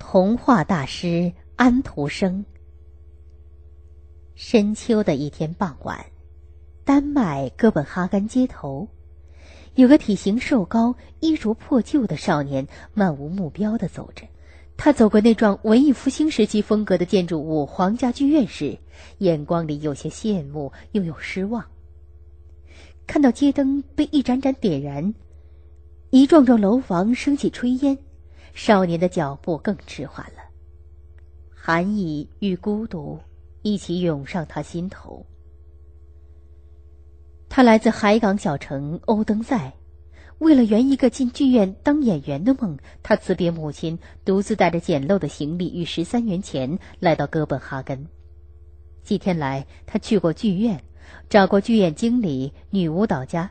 童话大师安徒生。深秋的一天傍晚，丹麦哥本哈根街头，有个体型瘦高、衣着破旧的少年，漫无目标的走着。他走过那幢文艺复兴时期风格的建筑物——皇家剧院时，眼光里有些羡慕，又有失望。看到街灯被一盏盏点燃，一幢幢楼房升起炊烟。少年的脚步更迟缓了，寒意与孤独一起涌上他心头。他来自海港小城欧登塞，为了圆一个进剧院当演员的梦，他辞别母亲，独自带着简陋的行李与十三元钱来到哥本哈根。几天来，他去过剧院，找过剧院经理、女舞蹈家，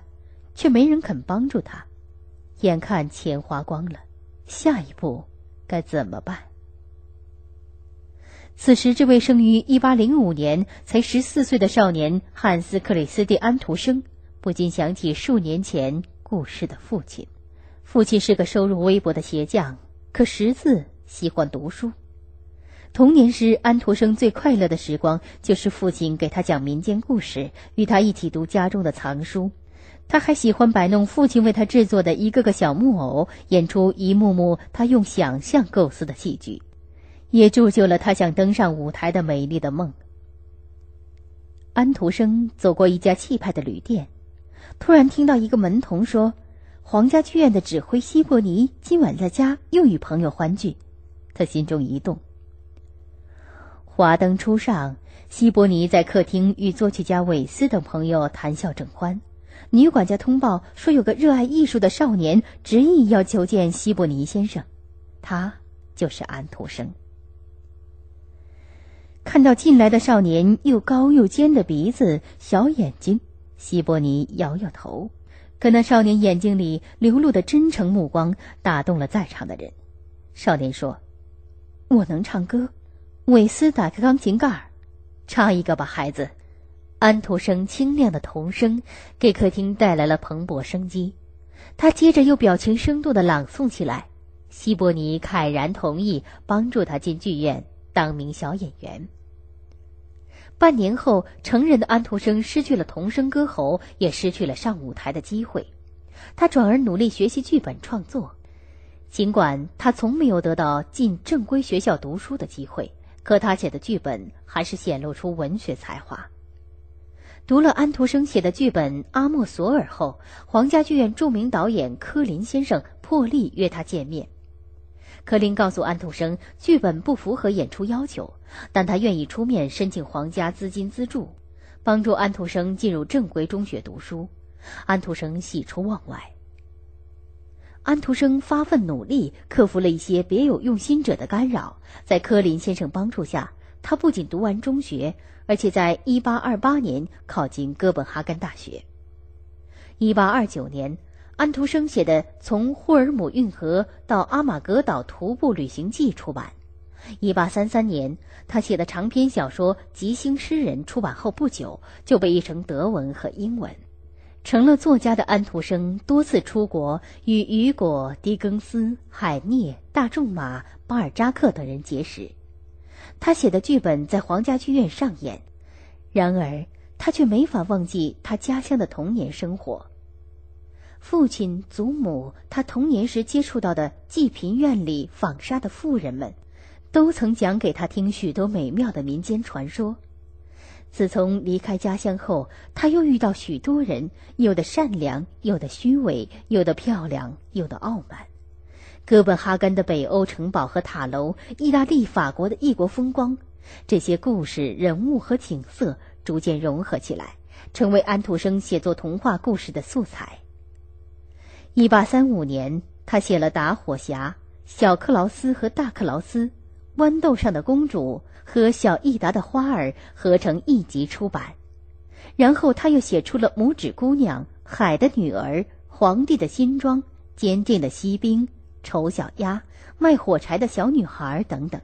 却没人肯帮助他。眼看钱花光了。下一步该怎么办？此时，这位生于一八零五年、才十四岁的少年汉斯·克里斯蒂安·图生，不禁想起数年前故世的父亲。父亲是个收入微薄的鞋匠，可识字，喜欢读书。童年时，安徒生最快乐的时光就是父亲给他讲民间故事，与他一起读家中的藏书。他还喜欢摆弄父亲为他制作的一个个小木偶，演出一幕幕他用想象构思的戏剧，也铸就了他想登上舞台的美丽的梦。安徒生走过一家气派的旅店，突然听到一个门童说：“皇家剧院的指挥希伯尼今晚在家又与朋友欢聚。”他心中一动。华灯初上，希伯尼在客厅与作曲家韦斯等朋友谈笑正欢。女管家通报说，有个热爱艺术的少年执意要求见希伯尼先生，他就是安徒生。看到进来的少年又高又尖的鼻子、小眼睛，希伯尼摇摇头。可那少年眼睛里流露的真诚目光打动了在场的人。少年说：“我能唱歌。”韦斯打开钢琴盖儿，唱一个吧，孩子。安徒生清亮的童声给客厅带来了蓬勃生机，他接着又表情生动的朗诵起来。希伯尼慨然同意帮助他进剧院当名小演员。半年后，成人的安徒生失去了童声歌喉，也失去了上舞台的机会。他转而努力学习剧本创作，尽管他从没有得到进正规学校读书的机会，可他写的剧本还是显露出文学才华。读了安徒生写的剧本《阿莫索尔》后，皇家剧院著名导演柯林先生破例约他见面。柯林告诉安徒生，剧本不符合演出要求，但他愿意出面申请皇家资金资助，帮助安徒生进入正规中学读书。安徒生喜出望外。安徒生发奋努力，克服了一些别有用心者的干扰，在柯林先生帮助下，他不仅读完中学。而且在1828年考进哥本哈根大学。1829年，安徒生写的《从霍尔姆运河到阿马格岛徒步旅行记》出版。1833年，他写的长篇小说《吉星诗人》出版后不久就被译成德文和英文。成了作家的安徒生多次出国，与雨果、狄更斯、海涅、大仲马、巴尔扎克等人结识。他写的剧本在皇家剧院上演，然而他却没法忘记他家乡的童年生活。父亲、祖母，他童年时接触到的济贫院里纺纱的妇人们，都曾讲给他听许多美妙的民间传说。自从离开家乡后，他又遇到许多人，有的善良，有的虚伪，有的漂亮，有的傲慢。哥本哈根的北欧城堡和塔楼，意大利、法国的异国风光，这些故事、人物和景色逐渐融合起来，成为安徒生写作童话故事的素材。一八三五年，他写了《打火匣》《小克劳斯和大克劳斯》《豌豆上的公主》和《小益达的花儿》合成一集出版。然后他又写出了《拇指姑娘》《海的女儿》《皇帝的新装》《坚定的锡兵》。丑小鸭、卖火柴的小女孩等等，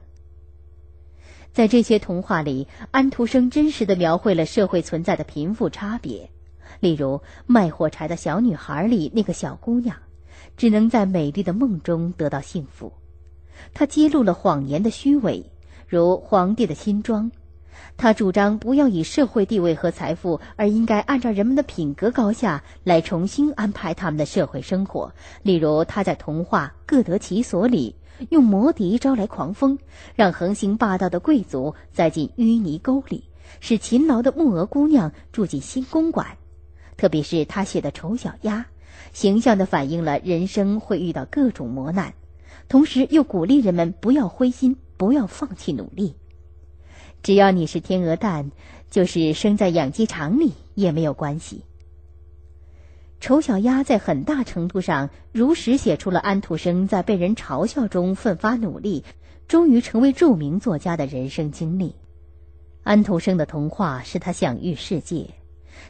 在这些童话里，安徒生真实的描绘了社会存在的贫富差别。例如，卖火柴的小女孩里那个小姑娘，只能在美丽的梦中得到幸福；他揭露了谎言的虚伪，如皇帝的新装。他主张不要以社会地位和财富，而应该按照人们的品格高下来重新安排他们的社会生活。例如，他在童话《各得其所》里用魔笛招来狂风，让横行霸道的贵族栽进淤泥沟里，使勤劳的木鹅姑娘住进新公馆。特别是他写的《丑小鸭》，形象地反映了人生会遇到各种磨难，同时又鼓励人们不要灰心，不要放弃努力。只要你是天鹅蛋，就是生在养鸡场里也没有关系。丑小鸭在很大程度上如实写出了安徒生在被人嘲笑中奋发努力，终于成为著名作家的人生经历。安徒生的童话使他享誉世界，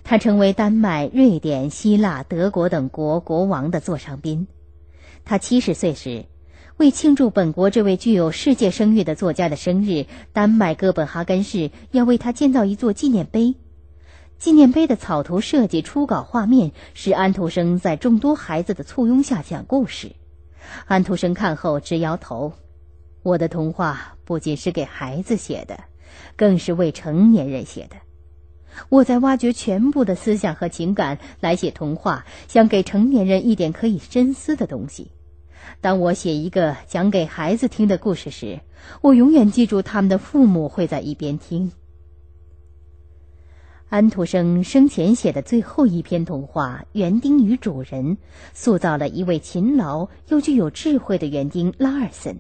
他成为丹麦、瑞典、希腊、德国等国国王的座上宾。他七十岁时。为庆祝本国这位具有世界声誉的作家的生日，丹麦哥本哈根市要为他建造一座纪念碑。纪念碑的草图设计、初稿画面是安徒生在众多孩子的簇拥下讲故事。安徒生看后直摇头：“我的童话不仅是给孩子写的，更是为成年人写的。我在挖掘全部的思想和情感来写童话，想给成年人一点可以深思的东西。”当我写一个讲给孩子听的故事时，我永远记住他们的父母会在一边听。安徒生生前写的最后一篇童话《园丁与主人》，塑造了一位勤劳又具有智慧的园丁拉尔森。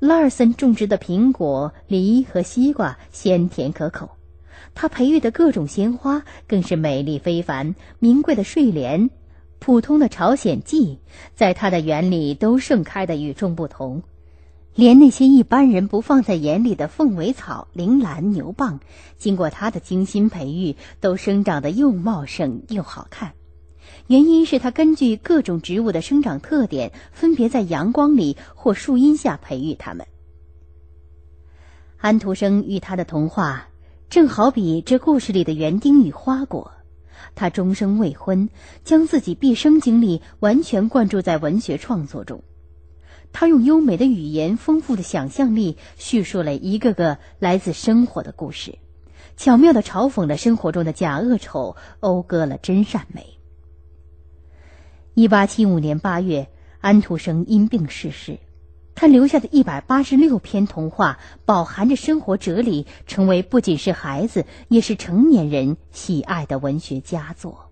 拉尔森种植的苹果、梨和西瓜鲜甜可口，他培育的各种鲜花更是美丽非凡，名贵的睡莲。普通的朝鲜蓟，在他的园里都盛开的与众不同，连那些一般人不放在眼里的凤尾草、铃兰、牛蒡，经过他的精心培育，都生长得又茂盛又好看。原因是他根据各种植物的生长特点，分别在阳光里或树荫下培育它们。安徒生与他的童话，正好比这故事里的园丁与花果。他终生未婚，将自己毕生精力完全灌注在文学创作中。他用优美的语言、丰富的想象力，叙述了一个个来自生活的故事，巧妙地嘲讽了生活中的假恶丑，讴歌了真善美。一八七五年八月，安徒生因病逝世。他留下的一百八十六篇童话，饱含着生活哲理，成为不仅是孩子，也是成年人喜爱的文学佳作。